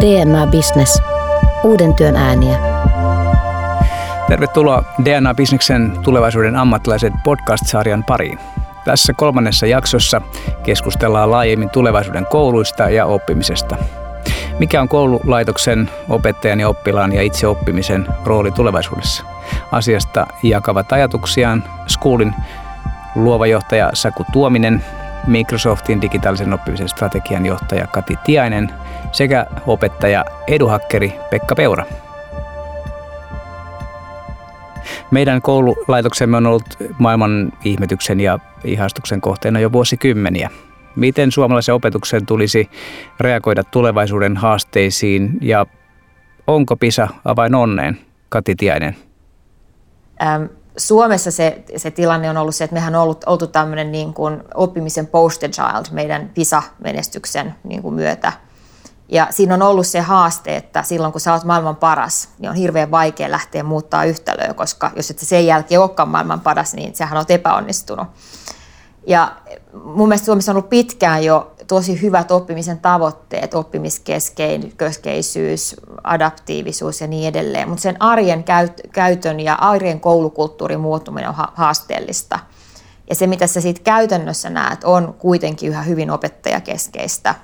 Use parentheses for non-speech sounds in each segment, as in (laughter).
DNA Business. Uuden työn ääniä. Tervetuloa DNA Businessen tulevaisuuden ammattilaiset podcast-sarjan pariin. Tässä kolmannessa jaksossa keskustellaan laajemmin tulevaisuuden kouluista ja oppimisesta. Mikä on koululaitoksen, opettajan ja oppilaan ja itse oppimisen rooli tulevaisuudessa? Asiasta jakavat ajatuksiaan Schoolin luova johtaja Saku Tuominen, Microsoftin digitaalisen oppimisen strategian johtaja Kati Tiainen sekä opettaja eduhakkeri Pekka Peura. Meidän koululaitoksemme on ollut maailman ihmetyksen ja ihastuksen kohteena jo vuosikymmeniä. Miten suomalaisen opetuksen tulisi reagoida tulevaisuuden haasteisiin ja onko PISA avain onneen? Kati Tiainen. Ähm, Suomessa se, se tilanne on ollut se, että mehän on ollut, oltu tämmöinen niin kuin oppimisen poster child meidän PISA-menestyksen niin kuin myötä. Ja siinä on ollut se haaste, että silloin kun sä oot maailman paras, niin on hirveän vaikea lähteä muuttaa yhtälöä, koska jos et sen jälkeen olekaan maailman paras, niin sehän on epäonnistunut. Ja mun mielestä Suomessa on ollut pitkään jo tosi hyvät oppimisen tavoitteet, oppimiskeskeisyys, adaptiivisuus ja niin edelleen, mutta sen arjen käytön ja arjen koulukulttuurin muuttuminen on haasteellista. Ja se, mitä sä siitä käytännössä näet, on kuitenkin yhä hyvin opettajakeskeistä,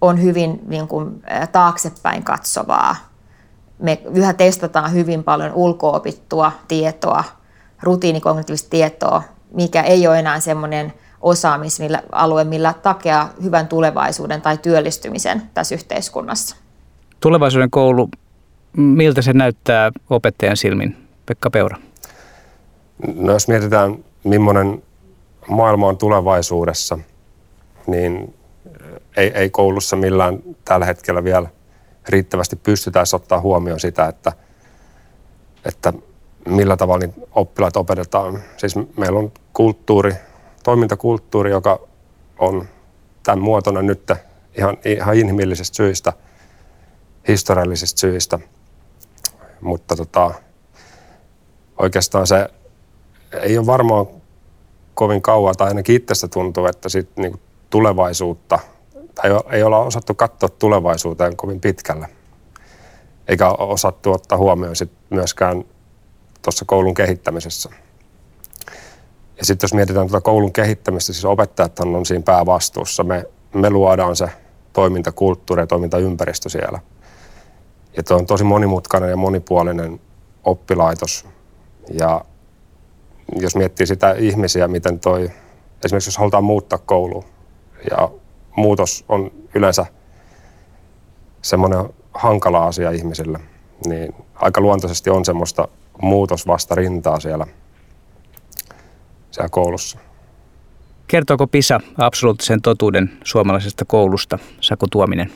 on hyvin niin kuin, taaksepäin katsovaa. Me yhä testataan hyvin paljon ulkoopittua tietoa, rutiinikognitiivista tietoa, mikä ei ole enää semmoinen osaamisalue, millä takea hyvän tulevaisuuden tai työllistymisen tässä yhteiskunnassa. Tulevaisuuden koulu, miltä se näyttää opettajan silmin? Pekka Peura. No jos mietitään, millainen maailma on tulevaisuudessa, niin ei, ei koulussa millään tällä hetkellä vielä riittävästi pystytään ottaa huomioon sitä, että, että millä tavalla niin oppilaat opetetaan. Siis meillä on kulttuuri, toimintakulttuuri, joka on tämän muotona nyt ihan, ihan inhimillisistä syistä, historiallisista syistä. Mutta tota, oikeastaan se ei ole varmaan kovin kauan, tai ainakin itsestä tuntuu, että sit niinku tulevaisuutta, tai ei olla osattu katsoa tulevaisuuteen kovin pitkälle. Eikä osattu ottaa huomioon sit myöskään tuossa koulun kehittämisessä. Ja sitten jos mietitään tuota koulun kehittämistä, siis opettajat on siinä päävastuussa. Me, me luodaan se toimintakulttuuri ja toimintaympäristö siellä. Ja tuo on tosi monimutkainen ja monipuolinen oppilaitos. Ja jos miettii sitä ihmisiä, miten toi, esimerkiksi jos halutaan muuttaa kouluun, ja muutos on yleensä semmoinen hankala asia ihmisille, niin aika luontaisesti on semmoista muutosvasta rintaa siellä, siellä koulussa. Kertooko PISA absoluuttisen totuuden suomalaisesta koulusta, Saku Tuominen?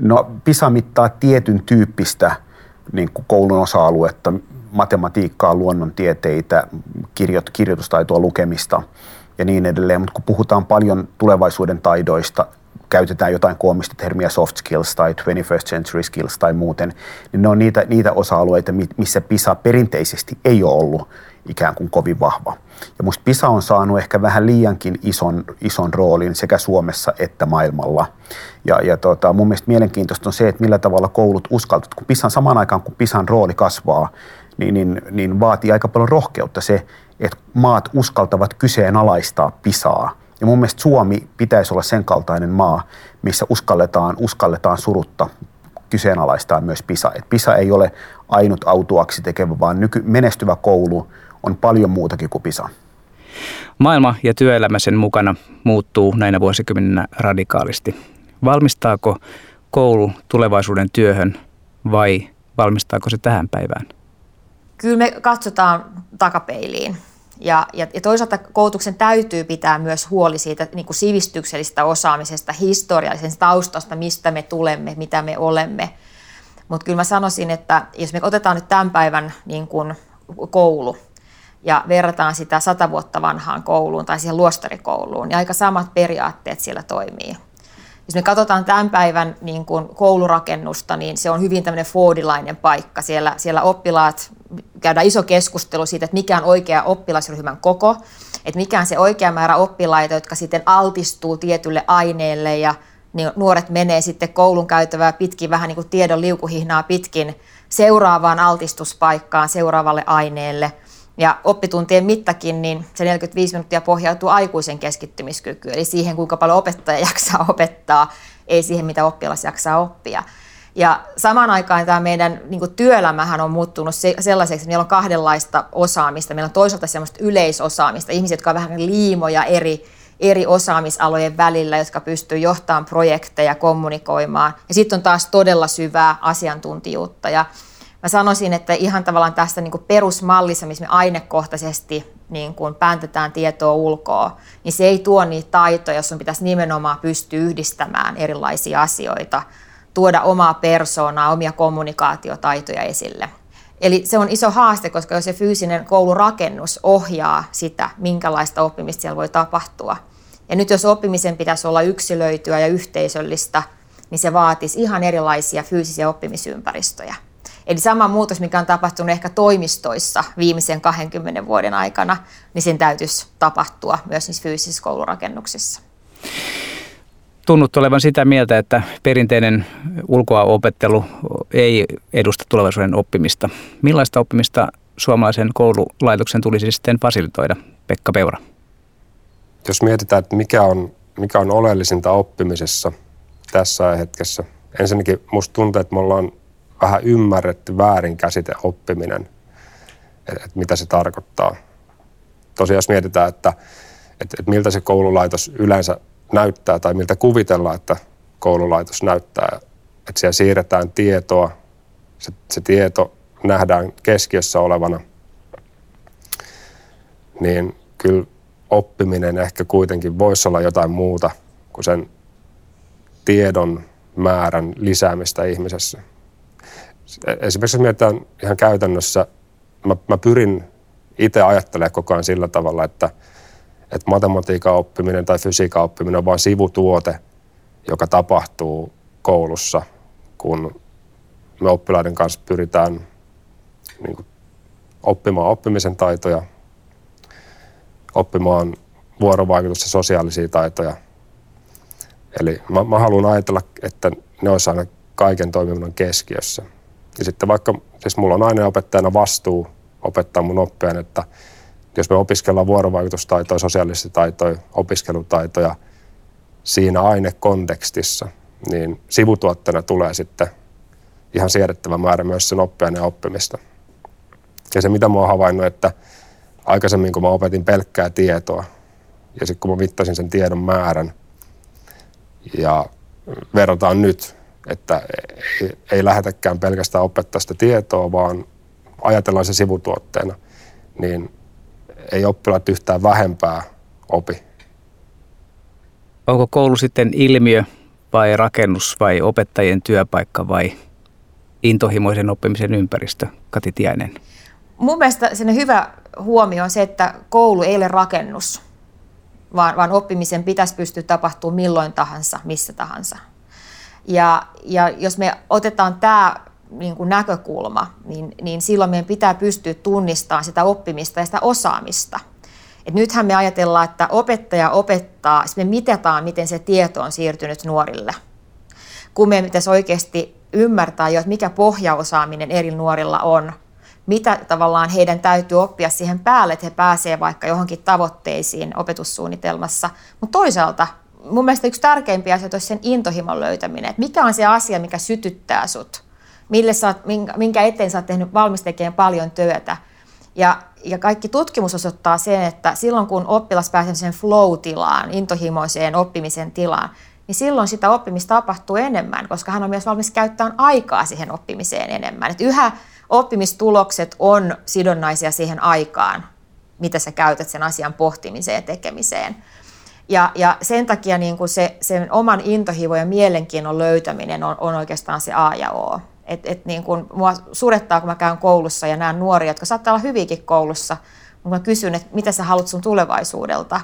No PISA mittaa tietyn tyyppistä niin kuin koulun osa-aluetta, matematiikkaa, luonnontieteitä, kirjoit, kirjoitustaitoa, lukemista ja niin edelleen. Mutta kun puhutaan paljon tulevaisuuden taidoista, käytetään jotain koomista termiä soft skills tai 21st century skills tai muuten, niin ne on niitä, niitä osa-alueita, missä PISA perinteisesti ei ole ollut ikään kuin kovin vahva. Ja musta PISA on saanut ehkä vähän liiankin ison, ison roolin sekä Suomessa että maailmalla. Ja, ja tota, mun mielestä mielenkiintoista on se, että millä tavalla koulut uskaltavat, kun PISAn samaan aikaan kun PISAn rooli kasvaa, niin, niin, niin vaatii aika paljon rohkeutta se, että maat uskaltavat kyseenalaistaa PISAa – ja mun mielestä Suomi pitäisi olla sen kaltainen maa, missä uskalletaan, uskalletaan surutta kyseenalaistaa myös PISA. Et PISA ei ole ainut autuaksi tekevä, vaan nyky, menestyvä koulu on paljon muutakin kuin PISA. Maailma ja työelämä sen mukana muuttuu näinä vuosikymmeninä radikaalisti. Valmistaako koulu tulevaisuuden työhön vai valmistaako se tähän päivään? Kyllä me katsotaan takapeiliin ja, ja, ja toisaalta koulutuksen täytyy pitää myös huoli siitä niin kuin sivistyksellisestä osaamisesta, historiallisesta taustasta, mistä me tulemme, mitä me olemme. Mutta kyllä mä sanoisin, että jos me otetaan nyt tämän päivän niin kuin koulu ja verrataan sitä sata vuotta vanhaan kouluun tai siihen luostarikouluun, niin aika samat periaatteet siellä toimii. Jos me katsotaan tämän päivän niin kuin koulurakennusta, niin se on hyvin tämmöinen Fordilainen paikka. Siellä, siellä oppilaat, käydään iso keskustelu siitä, että mikä on oikea oppilasryhmän koko, että mikä on se oikea määrä oppilaita, jotka sitten altistuu tietylle aineelle ja niin nuoret menee sitten koulun käytävää pitkin, vähän niin kuin tiedon liukuhihnaa pitkin seuraavaan altistuspaikkaan, seuraavalle aineelle. Ja oppituntien mittakin, niin se 45 minuuttia pohjautuu aikuisen keskittymiskykyyn, eli siihen, kuinka paljon opettaja (laughs) jaksaa opettaa, ei siihen, mitä oppilas jaksaa oppia. Ja samaan aikaan tämä meidän niin työelämähän on muuttunut sellaiseksi, että meillä on kahdenlaista osaamista. Meillä on toisaalta sellaista yleisosaamista, ihmisiä, jotka on vähän liimoja eri, eri osaamisalojen välillä, jotka pystyy johtamaan projekteja, kommunikoimaan. Ja sitten on taas todella syvää asiantuntijuutta. Ja mä sanoisin, että ihan tavallaan tästä niin kuin perusmallissa, missä me ainekohtaisesti niin kuin pääntetään tietoa ulkoa, niin se ei tuo niitä taitoja, jos on pitäisi nimenomaan pystyä yhdistämään erilaisia asioita – tuoda omaa persoonaa, omia kommunikaatiotaitoja esille. Eli se on iso haaste, koska jos se fyysinen koulurakennus ohjaa sitä, minkälaista oppimista siellä voi tapahtua. Ja nyt jos oppimisen pitäisi olla yksilöityä ja yhteisöllistä, niin se vaatisi ihan erilaisia fyysisiä oppimisympäristöjä. Eli sama muutos, mikä on tapahtunut ehkä toimistoissa viimeisen 20 vuoden aikana, niin sen täytyisi tapahtua myös niissä fyysisissä koulurakennuksissa tunnut olevan sitä mieltä, että perinteinen ulkoa opettelu ei edusta tulevaisuuden oppimista. Millaista oppimista suomalaisen koululaitoksen tulisi sitten fasilitoida, Pekka Peura? Jos mietitään, että mikä on, mikä on oleellisinta oppimisessa tässä hetkessä. Ensinnäkin musta tuntuu, että me ollaan vähän ymmärretty väärin käsite oppiminen, että, että mitä se tarkoittaa. Tosiaan jos mietitään, että, että, että miltä se koululaitos yleensä näyttää tai miltä kuvitellaan, että koululaitos näyttää. Että siellä siirretään tietoa, se, se tieto nähdään keskiössä olevana, niin kyllä oppiminen ehkä kuitenkin voisi olla jotain muuta kuin sen tiedon määrän lisäämistä ihmisessä. Esimerkiksi jos mietitään ihan käytännössä, mä, mä pyrin itse ajattelemaan koko ajan sillä tavalla, että – että matematiikan oppiminen tai fysiikan oppiminen on vain sivutuote, joka tapahtuu koulussa, kun me oppilaiden kanssa pyritään niin kuin, oppimaan oppimisen taitoja, oppimaan vuorovaikutus- ja sosiaalisia taitoja. Eli mä, mä haluan ajatella, että ne olisi aina kaiken toiminnan keskiössä. Ja sitten vaikka, siis mulla on aina opettajana vastuu opettaa mun oppijan, että jos me opiskellaan vuorovaikutustaitoja, sosiaalisia taitoja, opiskelutaitoja siinä ainekontekstissa, niin sivutuotteena tulee sitten ihan siedettävä määrä myös sen oppijan ja oppimista. Ja se, mitä mä oon havainnut, että aikaisemmin kun mä opetin pelkkää tietoa, ja sitten kun mä mittasin sen tiedon määrän, ja verrataan nyt, että ei, ei lähdetäkään pelkästään opettaa sitä tietoa, vaan ajatellaan se sivutuotteena, niin ei oppilaat yhtään vähempää opi. Onko koulu sitten ilmiö vai rakennus vai opettajien työpaikka vai intohimoisen oppimisen ympäristö, Kati Tiainen? Mun mielestä sen hyvä huomio on se, että koulu ei ole rakennus, vaan, vaan oppimisen pitäisi pystyä tapahtumaan milloin tahansa, missä tahansa. Ja, ja jos me otetaan tämä niin kuin näkökulma, niin, niin silloin meidän pitää pystyä tunnistamaan sitä oppimista ja sitä osaamista. Et nythän me ajatellaan, että opettaja opettaa, me mitataan, miten se tieto on siirtynyt nuorille. Kun me pitäisi oikeasti ymmärtää jo, että mikä pohjaosaaminen eri nuorilla on, mitä tavallaan heidän täytyy oppia siihen päälle, että he pääsevät vaikka johonkin tavoitteisiin opetussuunnitelmassa. Mutta toisaalta mun mielestä yksi tärkeimpiä asioita olisi sen intohimon löytäminen, että mikä on se asia, mikä sytyttää sut mille sä oot, minkä eteen sä oot tehnyt valmis tekemään paljon työtä. Ja, ja kaikki tutkimus osoittaa sen, että silloin kun oppilas pääsee sen flow-tilaan, intohimoiseen oppimisen tilaan, niin silloin sitä oppimista tapahtuu enemmän, koska hän on myös valmis käyttämään aikaa siihen oppimiseen enemmän. Et yhä oppimistulokset on sidonnaisia siihen aikaan, mitä sä käytät sen asian pohtimiseen ja tekemiseen. Ja, ja sen takia niin kuin se, sen oman intohivon ja mielenkiinnon löytäminen on, on oikeastaan se A ja O. Et, et niin kun, mua surettaa, kun mä käyn koulussa ja näen nuoria, jotka saattaa olla hyvinkin koulussa, mutta mä kysyn, että mitä sä haluat sun tulevaisuudelta?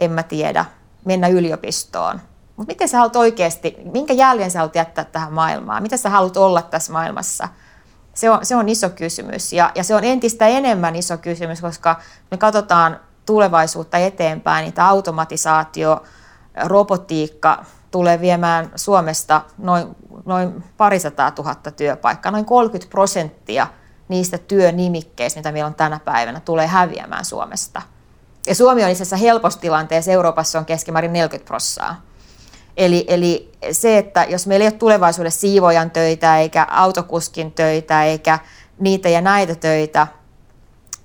En mä tiedä. Mennä yliopistoon. Mutta miten sä haluat oikeasti, minkä jäljen sä haluat jättää tähän maailmaan? Mitä sä haluat olla tässä maailmassa? Se on, se on iso kysymys ja, ja se on entistä enemmän iso kysymys, koska me katsotaan tulevaisuutta eteenpäin, niin tämä automatisaatio, robotiikka, tulee viemään Suomesta noin, noin parisataa tuhatta työpaikkaa, noin 30 prosenttia niistä työnimikkeistä, mitä meillä on tänä päivänä, tulee häviämään Suomesta. Ja Suomi on itse asiassa helpossa tilanteessa, Euroopassa on keskimäärin 40 prosenttia. Eli, eli se, että jos meillä ei ole tulevaisuudessa siivojan töitä, eikä autokuskin töitä, eikä niitä ja näitä töitä,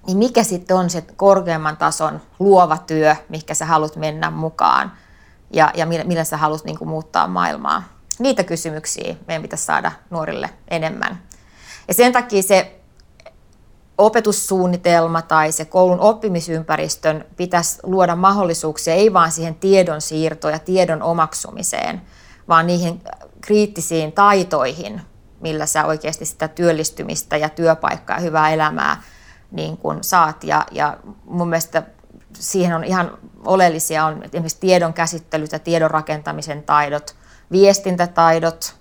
niin mikä sitten on se korkeamman tason luova työ, mikä sä haluat mennä mukaan ja, ja millä, millä sä haluat niin kuin, muuttaa maailmaa. Niitä kysymyksiä meidän pitäisi saada nuorille enemmän. Ja sen takia se opetussuunnitelma tai se koulun oppimisympäristön pitäisi luoda mahdollisuuksia ei vain siihen tiedon siirtoon ja tiedon omaksumiseen, vaan niihin kriittisiin taitoihin, millä sä oikeasti sitä työllistymistä ja työpaikkaa ja hyvää elämää niin kun saat. Ja, ja mun mielestä siihen on ihan oleellisia on esimerkiksi tiedon käsittely ja tiedon rakentamisen taidot, viestintätaidot,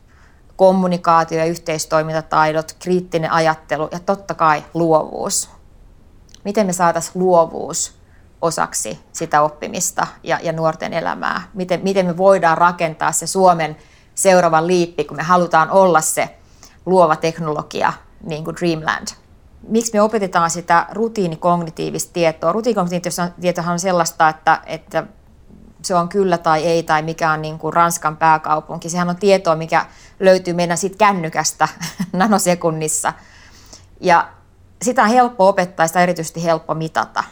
kommunikaatio- ja yhteistoimintataidot, kriittinen ajattelu ja totta kai luovuus. Miten me saataisiin luovuus osaksi sitä oppimista ja, ja nuorten elämää? Miten, miten me voidaan rakentaa se Suomen seuraava liippi, kun me halutaan olla se luova teknologia, niin kuin Dreamland? Miksi me opetetaan sitä rutiinikognitiivista tietoa? Rutiinikognitiivista tietoa on sellaista, että, että se on kyllä tai ei, tai mikä on niin kuin Ranskan pääkaupunki. Sehän on tietoa, mikä löytyy meidän siitä kännykästä (laughs) nanosekunnissa. Ja sitä on helppo opettaa ja sitä on erityisesti helppo mitata.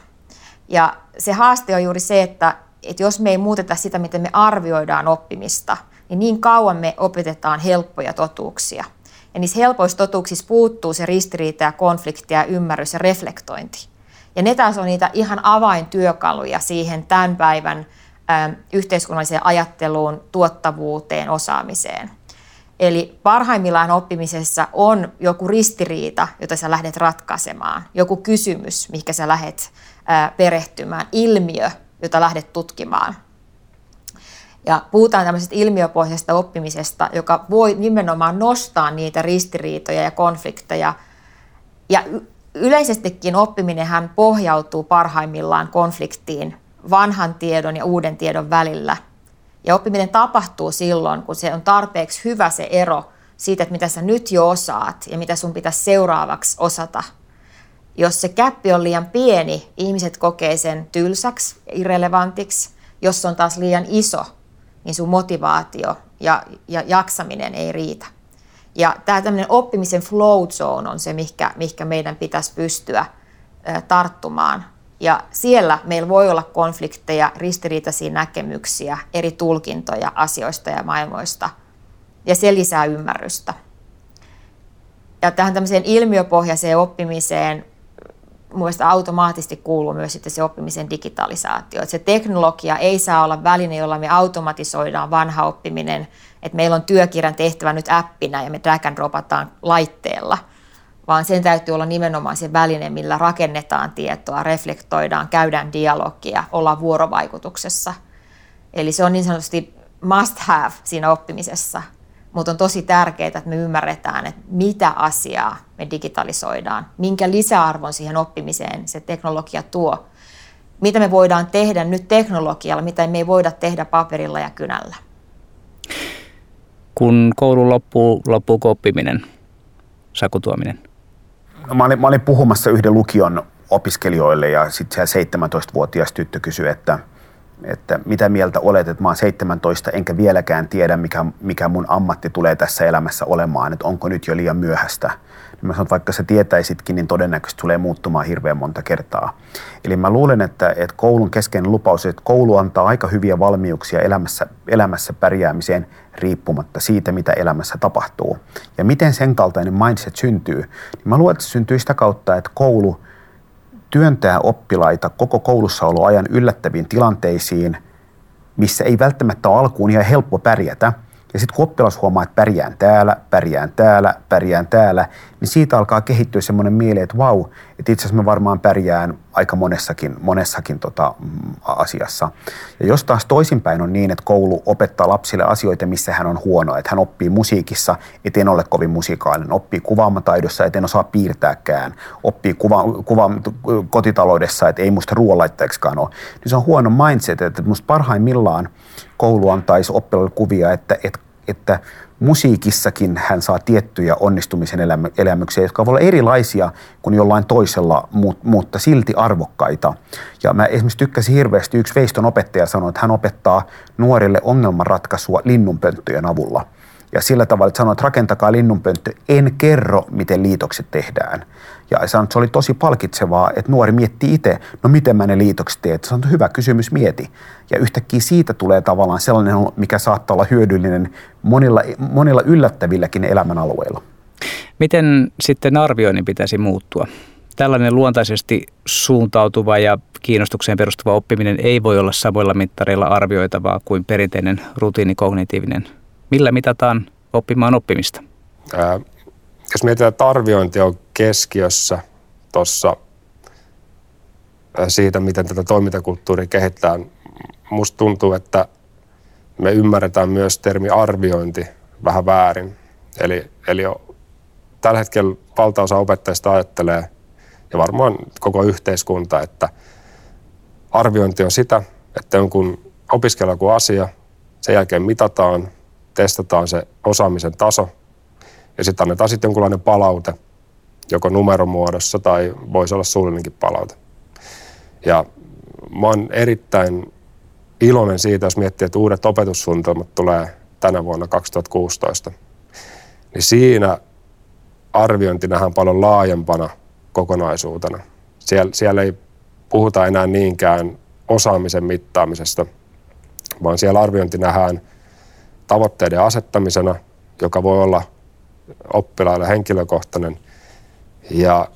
Ja se haaste on juuri se, että, että jos me ei muuteta sitä, miten me arvioidaan oppimista, niin niin kauan me opetetaan helppoja totuuksia. Ja niissä helpoissa totuuksissa puuttuu se ristiriita ja konflikti ja ymmärrys ja reflektointi. Ja ne taas on niitä ihan avaintyökaluja siihen tämän päivän yhteiskunnalliseen ajatteluun, tuottavuuteen, osaamiseen. Eli parhaimmillaan oppimisessa on joku ristiriita, jota sä lähdet ratkaisemaan, joku kysymys, mikä sä lähdet perehtymään, ilmiö, jota lähdet tutkimaan. Ja puhutaan tämmöisestä ilmiöpohjaisesta oppimisesta, joka voi nimenomaan nostaa niitä ristiriitoja ja konflikteja. Ja yleisestikin oppiminenhan pohjautuu parhaimmillaan konfliktiin vanhan tiedon ja uuden tiedon välillä. Ja oppiminen tapahtuu silloin, kun se on tarpeeksi hyvä se ero siitä, että mitä sä nyt jo osaat ja mitä sun pitäisi seuraavaksi osata. Jos se käppi on liian pieni, ihmiset kokee sen tylsäksi irrelevantiksi. Jos se on taas liian iso, niin sun motivaatio ja, ja jaksaminen ei riitä. Ja tämä tämmöinen oppimisen flow zone on se, mihinkä, mihinkä meidän pitäisi pystyä tarttumaan ja siellä meillä voi olla konflikteja, ristiriitaisia näkemyksiä, eri tulkintoja asioista ja maailmoista. Ja se lisää ymmärrystä. Ja tähän tämmöiseen ilmiöpohjaiseen oppimiseen mielestäni automaattisesti kuuluu myös sitten se oppimisen digitalisaatio. Että se teknologia ei saa olla väline, jolla me automatisoidaan vanha oppiminen, että meillä on työkirjan tehtävä nyt appina ja me drag and dropataan laitteella – vaan sen täytyy olla nimenomaan se väline, millä rakennetaan tietoa, reflektoidaan, käydään dialogia, ollaan vuorovaikutuksessa. Eli se on niin sanotusti must have siinä oppimisessa, mutta on tosi tärkeää, että me ymmärretään, että mitä asiaa me digitalisoidaan, minkä lisäarvon siihen oppimiseen se teknologia tuo, mitä me voidaan tehdä nyt teknologialla, mitä me ei voida tehdä paperilla ja kynällä. Kun koulu loppuu, loppuu oppiminen, Saku Tuominen? mä olin, mä olin puhumassa yhden lukion opiskelijoille ja sitten se 17-vuotias tyttö kysyi, että, että mitä mieltä olet, että mä oon 17 enkä vieläkään tiedä, mikä, mikä mun ammatti tulee tässä elämässä olemaan, että onko nyt jo liian myöhäistä. Niin mä sanon, että vaikka sä tietäisitkin, niin todennäköisesti tulee muuttumaan hirveän monta kertaa. Eli mä luulen, että, että koulun keskeinen lupaus, että koulu antaa aika hyviä valmiuksia elämässä, elämässä pärjäämiseen riippumatta siitä, mitä elämässä tapahtuu. Ja miten sen kaltainen mindset syntyy, niin mä luulen, että se syntyy sitä kautta, että koulu työntää oppilaita koko koulussaoloajan yllättäviin tilanteisiin, missä ei välttämättä ole alkuun ihan helppo pärjätä – ja sitten kun oppilas huomaa, että pärjään täällä, pärjään täällä, pärjään täällä, niin siitä alkaa kehittyä semmoinen mieli, että vau, että itse asiassa mä varmaan pärjään aika monessakin, monessakin tota, mm, asiassa. Ja jos taas toisinpäin on niin, että koulu opettaa lapsille asioita, missä hän on huono, että hän oppii musiikissa, et en ole kovin musikaalinen, oppii kuvaamataidossa, et en osaa piirtääkään, oppii kuva, kuva kotitaloudessa, että ei musta ruoanlaittajaksikaan ole, niin se on huono mindset, että musta parhaimmillaan koulu antaisi oppilaille kuvia, että, että, että musiikissakin hän saa tiettyjä onnistumisen elämyksiä, jotka voivat olla erilaisia kuin jollain toisella, mutta silti arvokkaita. Ja mä esimerkiksi tykkäsin hirveästi, yksi Veiston opettaja sanoi, että hän opettaa nuorille ongelmanratkaisua linnunpönttöjen avulla. Ja sillä tavalla, että sanoi, että rakentakaa linnunpönttö, en kerro, miten liitokset tehdään. Ja sanoi, että se oli tosi palkitsevaa, että nuori mietti itse, no miten mä ne liitokset teen. Sanoi, hyvä kysymys, mieti. Ja yhtäkkiä siitä tulee tavallaan sellainen, mikä saattaa olla hyödyllinen monilla, monilla yllättävilläkin elämänalueilla. Miten sitten arvioinnin pitäisi muuttua? Tällainen luontaisesti suuntautuva ja kiinnostukseen perustuva oppiminen ei voi olla samoilla mittareilla arvioitavaa kuin perinteinen rutiinikognitiivinen. Millä mitataan oppimaan oppimista? Ää, jos mietitään, että arviointi on keskiössä tuossa siitä, miten tätä toimintakulttuuria kehitetään, musta tuntuu, että me ymmärretään myös termi arviointi vähän väärin. Eli, eli tällä hetkellä valtaosa opettajista ajattelee, ja varmaan koko yhteiskunta, että arviointi on sitä, että jonkun opiskella joku asia, sen jälkeen mitataan, testataan se osaamisen taso ja sitten annetaan sitten jonkunlainen palaute, joko numeromuodossa tai voisi olla suullinenkin palaute. Ja mä oon erittäin iloinen siitä, jos miettii, että uudet opetussuunnitelmat tulee tänä vuonna 2016. Niin siinä arviointi nähdään paljon laajempana kokonaisuutena. Siellä, siellä ei puhuta enää niinkään osaamisen mittaamisesta, vaan siellä arviointi nähdään tavoitteiden asettamisena, joka voi olla oppilaille henkilökohtainen. Ja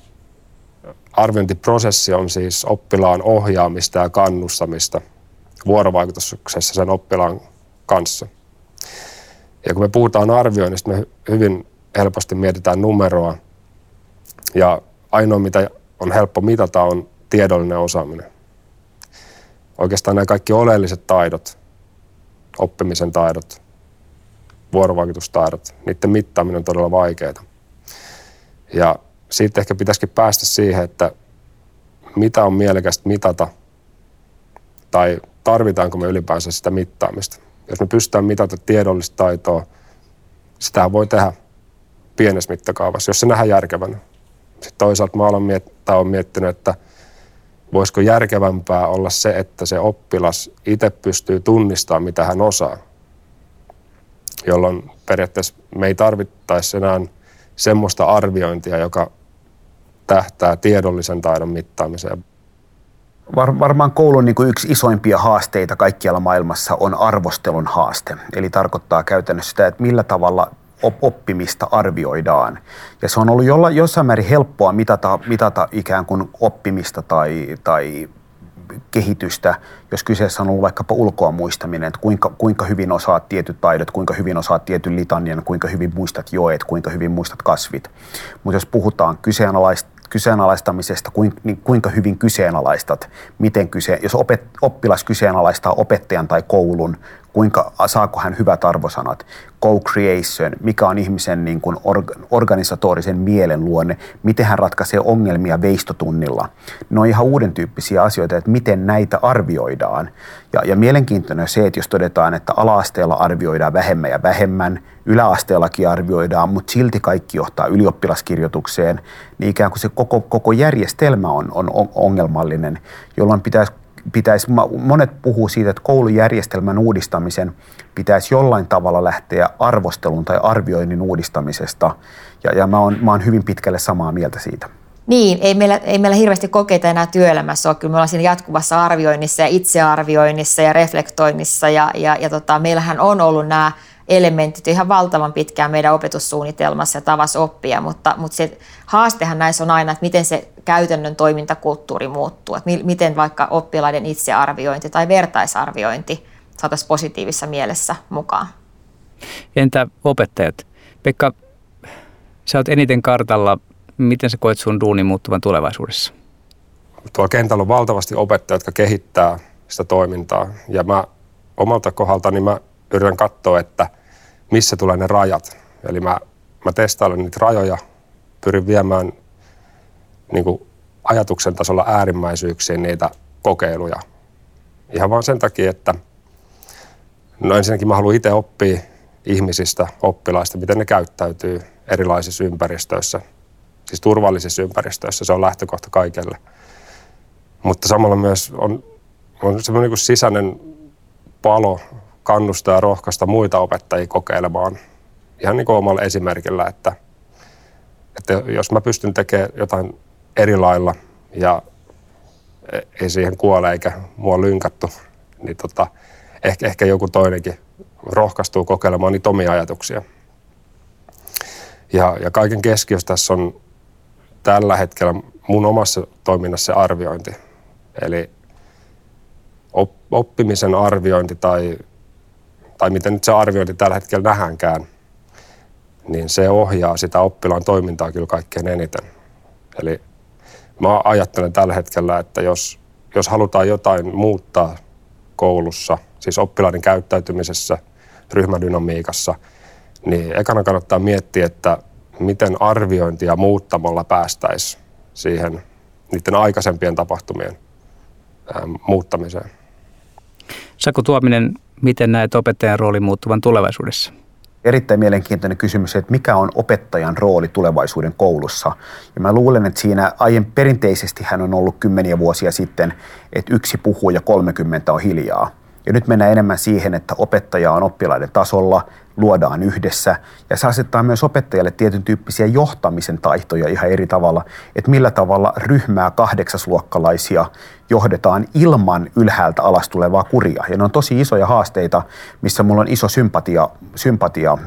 arviointiprosessi on siis oppilaan ohjaamista ja kannustamista vuorovaikutuksessa sen oppilaan kanssa. Ja kun me puhutaan arvioinnista, me hyvin helposti mietitään numeroa. Ja ainoa, mitä on helppo mitata, on tiedollinen osaaminen. Oikeastaan nämä kaikki oleelliset taidot, oppimisen taidot, vuorovaikutustaidot, niiden mittaaminen on todella vaikeaa. Ja siitä ehkä pitäisikin päästä siihen, että mitä on mielekästä mitata tai tarvitaanko me ylipäänsä sitä mittaamista. Jos me pystytään mitata tiedollista taitoa, sitä voi tehdä pienessä mittakaavassa, jos se nähdään järkevänä. Sitten toisaalta mä olen, miet- miettinyt, että voisiko järkevämpää olla se, että se oppilas itse pystyy tunnistamaan, mitä hän osaa jolloin periaatteessa me ei tarvittaisi enää semmoista arviointia, joka tähtää tiedollisen taidon mittaamiseen. Var, varmaan koulun niin kuin yksi isoimpia haasteita kaikkialla maailmassa on arvostelun haaste. Eli tarkoittaa käytännössä sitä, että millä tavalla oppimista arvioidaan. Ja se on ollut jolla, jossain määrin helppoa mitata, mitata ikään kuin oppimista tai, tai kehitystä, jos kyseessä on ollut vaikkapa ulkoa muistaminen, että kuinka, kuinka hyvin osaat tietyt taidot, kuinka hyvin osaat tietyn litanian, kuinka hyvin muistat joet, kuinka hyvin muistat kasvit. Mutta jos puhutaan kyseenalaista kyseenalaistamisesta, niin kuinka hyvin kyseenalaistat, miten kyse, jos opet, oppilas kyseenalaistaa opettajan tai koulun, kuinka saako hän hyvät arvosanat, co-creation, mikä on ihmisen niin kuin organisatorisen mielen luonne, miten hän ratkaisee ongelmia veistotunnilla. Ne on ihan uuden tyyppisiä asioita, että miten näitä arvioidaan. Ja, ja mielenkiintoinen on se, että jos todetaan, että ala-asteella arvioidaan vähemmän ja vähemmän, yläasteellakin arvioidaan, mutta silti kaikki johtaa ylioppilaskirjoitukseen, niin ikään kuin se koko, koko järjestelmä on, on ongelmallinen, jolloin pitäisi pitäisi, monet puhuu siitä, että koulujärjestelmän uudistamisen pitäisi jollain tavalla lähteä arvostelun tai arvioinnin uudistamisesta. Ja, ja mä, oon, mä oon hyvin pitkälle samaa mieltä siitä. Niin, ei meillä, ei meillä hirveästi kokeita enää työelämässä ole. Kyllä me ollaan siinä jatkuvassa arvioinnissa ja itsearvioinnissa ja reflektoinnissa. Ja, ja, ja tota, meillähän on ollut nämä elementit ihan valtavan pitkään meidän opetussuunnitelmassa ja tavassa oppia, mutta, mutta se haastehan näissä on aina, että miten se käytännön toimintakulttuuri muuttuu, että miten vaikka oppilaiden itsearviointi tai vertaisarviointi saataisiin positiivisessa mielessä mukaan. Entä opettajat? Pekka, sä oot eniten kartalla. Miten sä koet sun duunin muuttuvan tulevaisuudessa? tuolla kentällä on valtavasti opettajia, jotka kehittää sitä toimintaa. Ja mä omalta kohdaltani mä yritän katsoa, että missä tulee ne rajat. Eli mä, mä testailen niitä rajoja, pyrin viemään niin kuin ajatuksen tasolla äärimmäisyyksiin niitä kokeiluja. Ihan vaan sen takia, että no ensinnäkin mä haluan itse oppia ihmisistä, oppilaista, miten ne käyttäytyy erilaisissa ympäristöissä, siis turvallisissa ympäristöissä. Se on lähtökohta kaikelle. Mutta samalla myös on, on semmoinen niin sisäinen palo kannustaa ja rohkaista muita opettajia kokeilemaan ihan niin kuin omalla esimerkillä, että, että jos mä pystyn tekemään jotain eri lailla ja ei siihen kuole eikä mua lynkattu, niin tota, ehkä, ehkä joku toinenkin rohkaistuu kokeilemaan niitä omia ajatuksia. Ja, ja kaiken keskiössä tässä on tällä hetkellä mun omassa toiminnassa arviointi. Eli oppimisen arviointi tai, tai miten nyt se arviointi tällä hetkellä nähäänkään, niin se ohjaa sitä oppilaan toimintaa kyllä kaikkein eniten. Eli mä ajattelen tällä hetkellä, että jos, jos halutaan jotain muuttaa koulussa, siis oppilaiden käyttäytymisessä, ryhmädynamiikassa, niin ekana kannattaa miettiä, että miten arviointia muuttamalla päästäisiin siihen niiden aikaisempien tapahtumien muuttamiseen. Saku Tuominen, miten näet opettajan roolin muuttuvan tulevaisuudessa? Erittäin mielenkiintoinen kysymys, että mikä on opettajan rooli tulevaisuuden koulussa. Ja mä luulen, että siinä aien perinteisesti hän on ollut kymmeniä vuosia sitten, että yksi puhuu ja 30 on hiljaa. Ja nyt mennään enemmän siihen, että opettaja on oppilaiden tasolla, luodaan yhdessä ja se asettaa myös opettajalle tietyn tyyppisiä johtamisen taitoja ihan eri tavalla, että millä tavalla ryhmää kahdeksasluokkalaisia johdetaan ilman ylhäältä alas tulevaa kuria. Ja ne on tosi isoja haasteita, missä mulla on iso sympatia, sympatia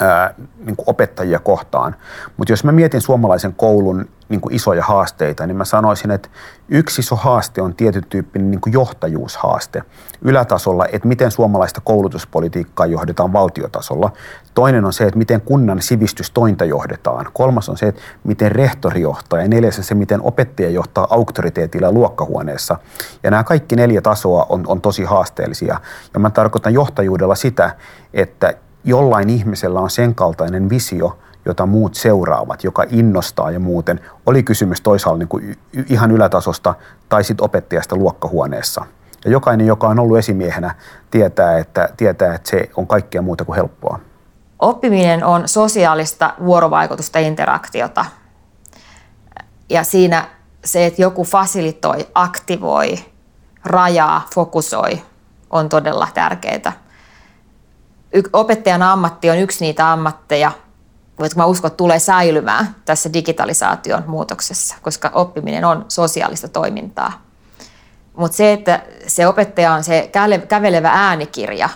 ää, niin kuin opettajia kohtaan. Mutta jos mä mietin suomalaisen koulun niin kuin isoja haasteita, niin mä sanoisin, että yksi iso haaste on tietyn tyyppinen niin kuin johtajuushaaste ylätasolla, että miten suomalaista koulutuspolitiikkaa johdetaan valtiotasolla. Toinen on se, että miten kunnan sivistystointa johdetaan. Kolmas on se, että miten rehtori johtaa ja neljäs on se, miten opettaja johtaa auktoriteetilla luokkahuoneessa. Ja nämä kaikki neljä tasoa on, on tosi haasteellisia. Ja mä tarkoitan johtajuudella sitä, että jollain ihmisellä on sen kaltainen visio, jota muut seuraavat, joka innostaa ja muuten. Oli kysymys toisaalta niin kuin ihan ylätasosta tai sitten opettajasta luokkahuoneessa. Ja jokainen, joka on ollut esimiehenä, tietää että, tietää, että se on kaikkea muuta kuin helppoa. Oppiminen on sosiaalista vuorovaikutusta interaktiota. Ja siinä se, että joku fasilitoi, aktivoi, rajaa, fokusoi, on todella tärkeää opettajan ammatti on yksi niitä ammatteja, jotka mä uskon, tulee säilymään tässä digitalisaation muutoksessa, koska oppiminen on sosiaalista toimintaa. Mutta se, että se opettaja on se kävelevä äänikirja,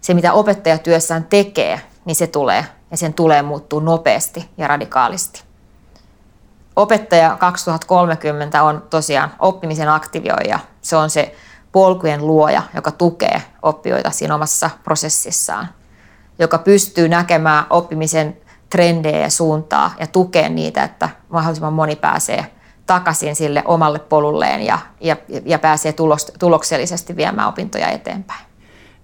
se mitä opettaja työssään tekee, niin se tulee ja sen tulee muuttua nopeasti ja radikaalisti. Opettaja 2030 on tosiaan oppimisen aktivioija. Se on se polkujen luoja, joka tukee oppijoita siinä omassa prosessissaan, joka pystyy näkemään oppimisen trendejä ja suuntaa ja tukee niitä, että mahdollisimman moni pääsee takaisin sille omalle polulleen ja, ja, ja pääsee tulos, tuloksellisesti viemään opintoja eteenpäin.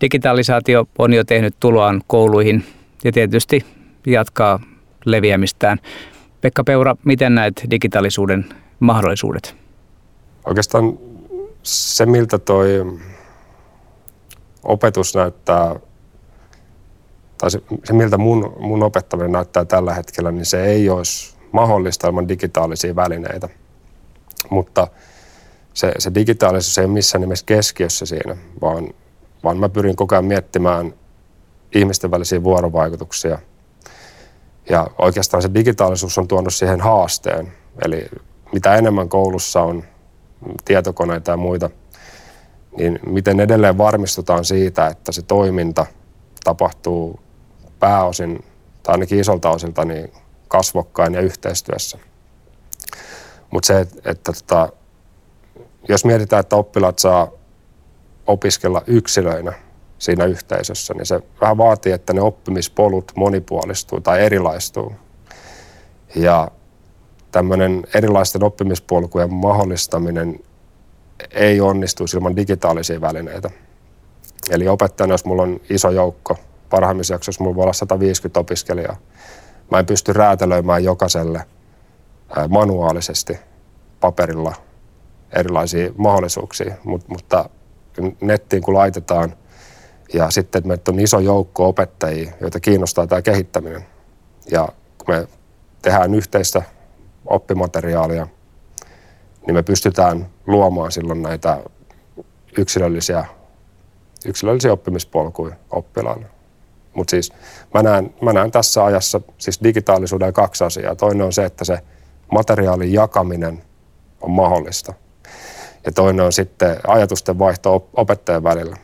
Digitalisaatio on jo tehnyt tuloaan kouluihin ja tietysti jatkaa leviämistään. Pekka Peura, miten näet digitaalisuuden mahdollisuudet? Oikeastaan se, miltä toi opetus näyttää, tai se, se miltä mun, mun opettaminen näyttää tällä hetkellä, niin se ei olisi mahdollista ilman digitaalisia välineitä. Mutta se, se digitaalisuus ei ole missään nimessä keskiössä siinä, vaan, vaan mä pyrin koko ajan miettimään ihmisten välisiä vuorovaikutuksia. Ja oikeastaan se digitaalisuus on tuonut siihen haasteen. Eli mitä enemmän koulussa on tietokoneita ja muita, niin miten edelleen varmistutaan siitä, että se toiminta tapahtuu pääosin tai ainakin isolta osilta niin kasvokkain ja yhteistyössä. Mutta se, että, että tota, jos mietitään, että oppilaat saa opiskella yksilöinä siinä yhteisössä, niin se vähän vaatii, että ne oppimispolut monipuolistuu tai erilaistuu. Ja tämmöinen erilaisten oppimispolkujen mahdollistaminen ei onnistu ilman digitaalisia välineitä. Eli opettajana, jos mulla on iso joukko, parhaimmissa jaksoissa mulla voi olla 150 opiskelijaa, mä en pysty räätälöimään jokaiselle manuaalisesti paperilla erilaisia mahdollisuuksia, Mut, mutta nettiin kun laitetaan ja sitten, että meitä on iso joukko opettajia, joita kiinnostaa tämä kehittäminen ja kun me tehdään yhteistä oppimateriaalia, niin me pystytään luomaan silloin näitä yksilöllisiä, yksilöllisiä oppimispolkuja oppilaille. Mutta siis mä näen, mä näen tässä ajassa siis digitaalisuuden kaksi asiaa. Toinen on se, että se materiaalin jakaminen on mahdollista. Ja toinen on sitten ajatusten vaihto opettajan välillä.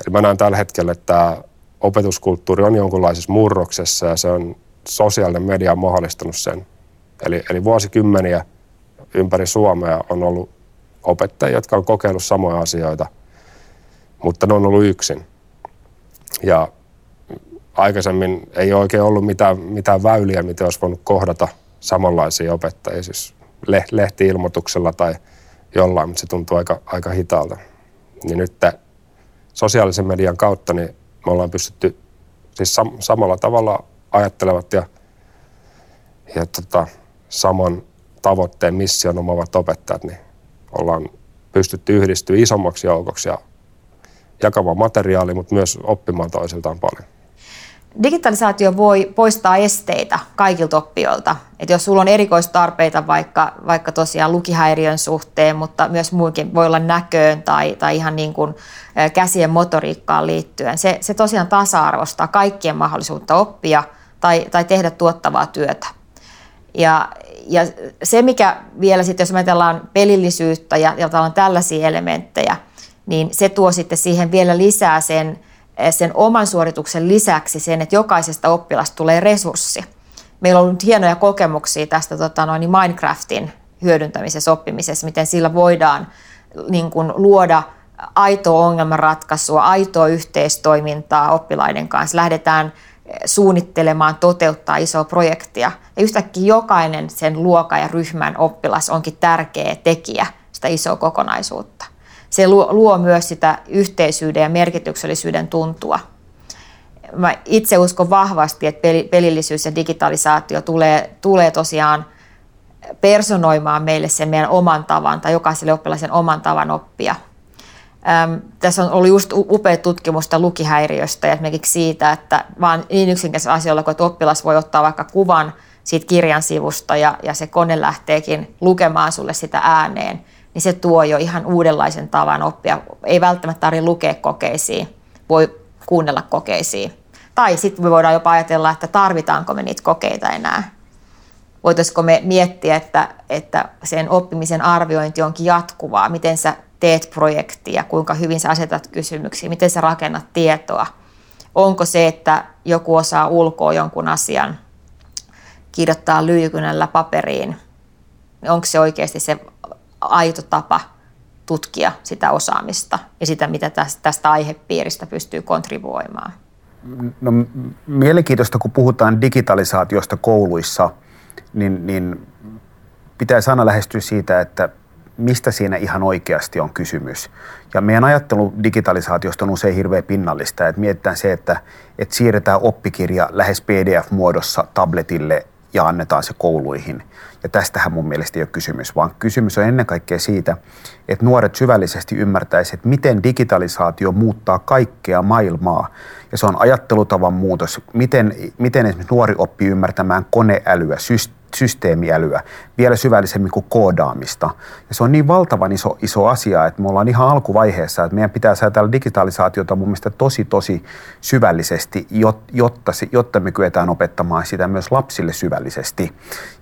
Eli mä näen tällä hetkellä, että opetuskulttuuri on jonkunlaisessa murroksessa ja se on sosiaalinen media mahdollistanut sen. Eli, eli vuosikymmeniä ympäri Suomea on ollut opettajia, jotka on kokeillut samoja asioita, mutta ne on ollut yksin. Ja aikaisemmin ei oikein ollut mitään, mitään väyliä, miten olisi voinut kohdata samanlaisia opettajia, siis lehti-ilmoituksella tai jollain, mutta se tuntuu aika, aika hitaalta. Niin nyt sosiaalisen median kautta niin me ollaan pystytty siis sam- samalla tavalla ajattelevat ja, ja tota, saman tavoitteen, mission omavat opettajat, niin ollaan pystytty yhdistyä isommaksi joukoksi ja jakamaan materiaali, mutta myös oppimaan toisiltaan paljon. Digitalisaatio voi poistaa esteitä kaikilta oppijoilta. Et jos sulla on erikoistarpeita vaikka, vaikka tosiaan lukihäiriön suhteen, mutta myös muikin voi olla näköön tai, tai ihan niin kuin käsien motoriikkaan liittyen. Se, se tosiaan tasa-arvostaa kaikkien mahdollisuutta oppia tai, tai tehdä tuottavaa työtä. Ja, ja se, mikä vielä sitten, jos ajatellaan pelillisyyttä ja, ja tällaisia elementtejä, niin se tuo sitten siihen vielä lisää sen, sen oman suorituksen lisäksi sen, että jokaisesta oppilasta tulee resurssi. Meillä on ollut hienoja kokemuksia tästä tota, noin, Minecraftin hyödyntämisessä, oppimisessa, miten sillä voidaan niin kuin, luoda aitoa ongelmanratkaisua, aitoa yhteistoimintaa oppilaiden kanssa. Lähdetään suunnittelemaan, toteuttaa isoa projektia. Ja yhtäkkiä jokainen sen luokan ja ryhmän oppilas onkin tärkeä tekijä sitä isoa kokonaisuutta. Se luo, luo myös sitä yhteisyyden ja merkityksellisyyden tuntua. Mä itse uskon vahvasti, että pelillisyys ja digitalisaatio tulee, tulee tosiaan personoimaan meille sen meidän oman tavan tai jokaiselle oppilaisen oman tavan oppia – Äm, tässä on ollut just upea tutkimusta lukihäiriöstä ja esimerkiksi siitä, että vaan niin yksinkertaisella asioilla kuin että oppilas voi ottaa vaikka kuvan siitä kirjan sivusta ja, ja se kone lähteekin lukemaan sulle sitä ääneen, niin se tuo jo ihan uudenlaisen tavan oppia. Ei välttämättä tarvitse lukea kokeisiin, voi kuunnella kokeisiin. Tai sitten me voidaan jopa ajatella, että tarvitaanko me niitä kokeita enää. Voitaisiko me miettiä, että, että sen oppimisen arviointi onkin jatkuvaa, miten sä teet projektia, kuinka hyvin sä asetat kysymyksiä, miten sä rakennat tietoa. Onko se, että joku osaa ulkoa jonkun asian, kirjoittaa lyijykynällä paperiin, onko se oikeasti se aito tapa tutkia sitä osaamista ja sitä, mitä tästä aihepiiristä pystyy kontribuoimaan? No, mielenkiintoista, kun puhutaan digitalisaatiosta kouluissa, niin, niin pitää aina lähestyä siitä, että mistä siinä ihan oikeasti on kysymys. Ja meidän ajattelu digitalisaatiosta on usein hirveän pinnallista, että mietitään se, että, että siirretään oppikirja lähes PDF-muodossa tabletille ja annetaan se kouluihin. Ja tästähän mun mielestä ei ole kysymys, vaan kysymys on ennen kaikkea siitä, että nuoret syvällisesti ymmärtäisivät, että miten digitalisaatio muuttaa kaikkea maailmaa. Ja se on ajattelutavan muutos, miten, miten esimerkiksi nuori oppii ymmärtämään koneälyä, systeemiä, systeemiälyä vielä syvällisemmin kuin koodaamista. Ja se on niin valtavan iso, iso asia, että me ollaan ihan alkuvaiheessa, että meidän pitää säätellä digitalisaatiota mun mielestä tosi, tosi syvällisesti, jotta, jotta me kyetään opettamaan sitä myös lapsille syvällisesti.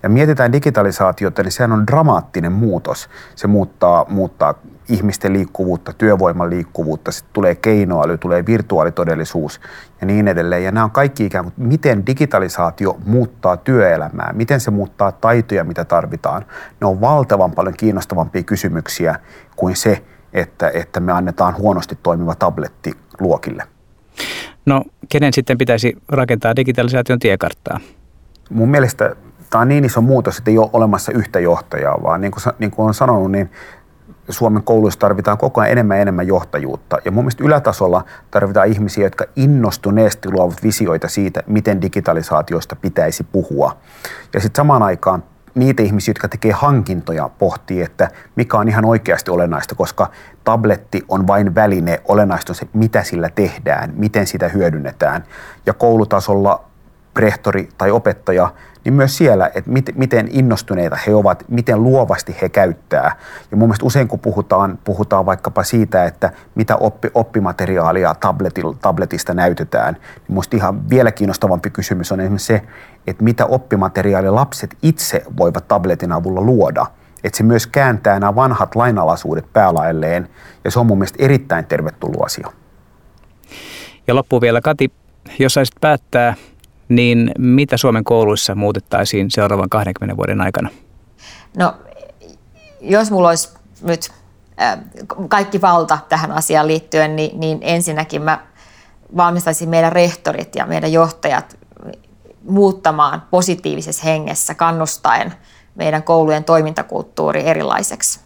Ja mietitään digitalisaatiota, niin sehän on dramaattinen muutos. Se muuttaa, muuttaa ihmisten liikkuvuutta, työvoiman liikkuvuutta, sitten tulee keinoäly, tulee virtuaalitodellisuus ja niin edelleen. Ja nämä on kaikki ikään kuin, miten digitalisaatio muuttaa työelämää, miten se muuttaa taitoja, mitä tarvitaan. Ne on valtavan paljon kiinnostavampia kysymyksiä kuin se, että, että me annetaan huonosti toimiva tabletti luokille. No, kenen sitten pitäisi rakentaa digitalisaation tiekarttaa? Mun mielestä tämä on niin iso muutos, että ei ole olemassa yhtä johtajaa, vaan niin kuin, niin kuin olen sanonut, niin Suomen kouluissa tarvitaan koko ajan enemmän ja enemmän johtajuutta. Ja mun mielestä ylätasolla tarvitaan ihmisiä, jotka innostuneesti luovat visioita siitä, miten digitalisaatiosta pitäisi puhua. Ja sitten samaan aikaan niitä ihmisiä, jotka tekee hankintoja, pohtii, että mikä on ihan oikeasti olennaista, koska tabletti on vain väline, olennaista on se, mitä sillä tehdään, miten sitä hyödynnetään. Ja koulutasolla rehtori tai opettaja niin myös siellä, että mit, miten innostuneita he ovat, miten luovasti he käyttää. Ja mun mielestä usein kun puhutaan, puhutaan vaikkapa siitä, että mitä oppi, oppimateriaalia tabletista näytetään, niin minusta ihan vielä kiinnostavampi kysymys on esimerkiksi se, että mitä oppimateriaalia lapset itse voivat tabletin avulla luoda. Että se myös kääntää nämä vanhat lainalaisuudet päälailleen, ja se on mun mielestä erittäin tervetullut asia. Ja loppu vielä Kati, jos saisit päättää niin mitä Suomen kouluissa muutettaisiin seuraavan 20 vuoden aikana? No, jos mulla olisi nyt äh, kaikki valta tähän asiaan liittyen, niin, niin ensinnäkin mä valmistaisin meidän rehtorit ja meidän johtajat muuttamaan positiivisessa hengessä, kannustaen meidän koulujen toimintakulttuuri erilaiseksi.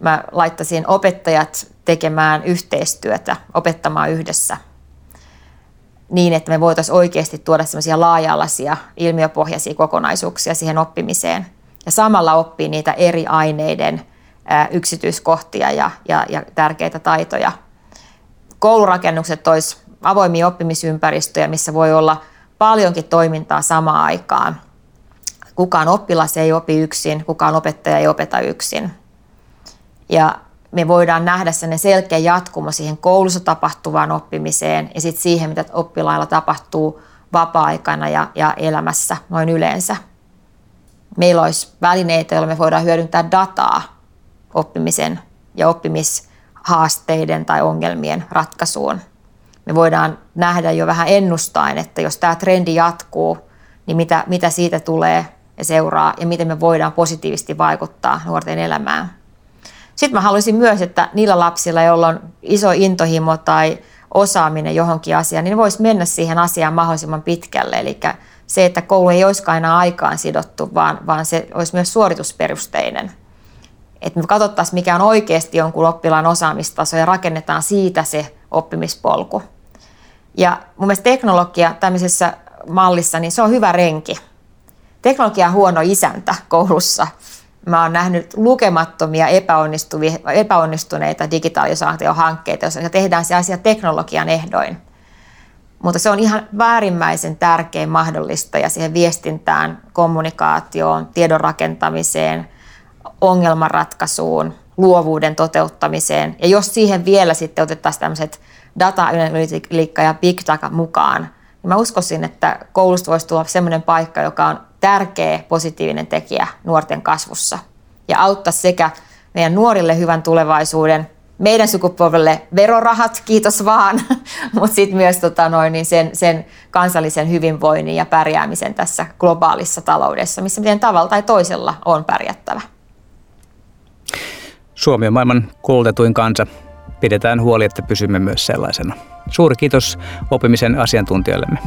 Mä laittaisin opettajat tekemään yhteistyötä, opettamaan yhdessä – niin, että me voitaisiin oikeasti tuoda semmoisia laaja-alaisia ilmiöpohjaisia kokonaisuuksia siihen oppimiseen. Ja samalla oppii niitä eri aineiden yksityiskohtia ja, ja, ja tärkeitä taitoja. Koulurakennukset olisi avoimia oppimisympäristöjä, missä voi olla paljonkin toimintaa samaan aikaan. Kukaan oppilas ei opi yksin, kukaan opettaja ei opeta yksin. Ja me voidaan nähdä sen selkeä jatkumo siihen koulussa tapahtuvaan oppimiseen ja sitten siihen, mitä oppilailla tapahtuu vapaa-aikana ja, ja elämässä noin yleensä. Meillä olisi välineitä, joilla me voidaan hyödyntää dataa oppimisen ja oppimishaasteiden tai ongelmien ratkaisuun. Me voidaan nähdä jo vähän ennustaen, että jos tämä trendi jatkuu, niin mitä, mitä siitä tulee ja seuraa ja miten me voidaan positiivisesti vaikuttaa nuorten elämään. Sitten mä haluaisin myös, että niillä lapsilla, joilla on iso intohimo tai osaaminen johonkin asiaan, niin ne vois mennä siihen asiaan mahdollisimman pitkälle. Eli se, että koulu ei olisikaan enää aikaan sidottu, vaan, vaan se olisi myös suoritusperusteinen. Että me katsottaisiin, mikä on oikeasti jonkun oppilaan osaamistaso ja rakennetaan siitä se oppimispolku. Ja mun mielestä teknologia tämmöisessä mallissa, niin se on hyvä renki. Teknologia on huono isäntä koulussa – Mä oon nähnyt lukemattomia epäonnistuneita digitalisaatiohankkeita, joissa tehdään se asia teknologian ehdoin. Mutta se on ihan väärimmäisen tärkein mahdollista ja siihen viestintään, kommunikaatioon, tiedon rakentamiseen, ongelmanratkaisuun, luovuuden toteuttamiseen. Ja jos siihen vielä sitten otettaisiin tämmöiset data ja big data mukaan, niin mä uskoisin, että koulusta voisi tulla sellainen paikka, joka on tärkeä positiivinen tekijä nuorten kasvussa ja auttaa sekä meidän nuorille hyvän tulevaisuuden, meidän sukupolvelle verorahat, kiitos vaan, (laughs) mutta sitten myös tota noin, niin sen, sen kansallisen hyvinvoinnin ja pärjäämisen tässä globaalissa taloudessa, missä miten tavalla tai toisella on pärjättävä. Suomi on maailman koulutetuin kansa. Pidetään huoli, että pysymme myös sellaisena. Suuri kiitos oppimisen asiantuntijoillemme.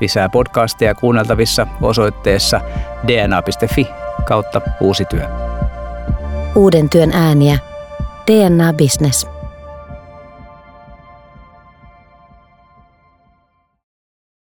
Lisää podcasteja kuunneltavissa osoitteessa dna.fi kautta uusi työ. Uuden työn ääniä. DNA Business.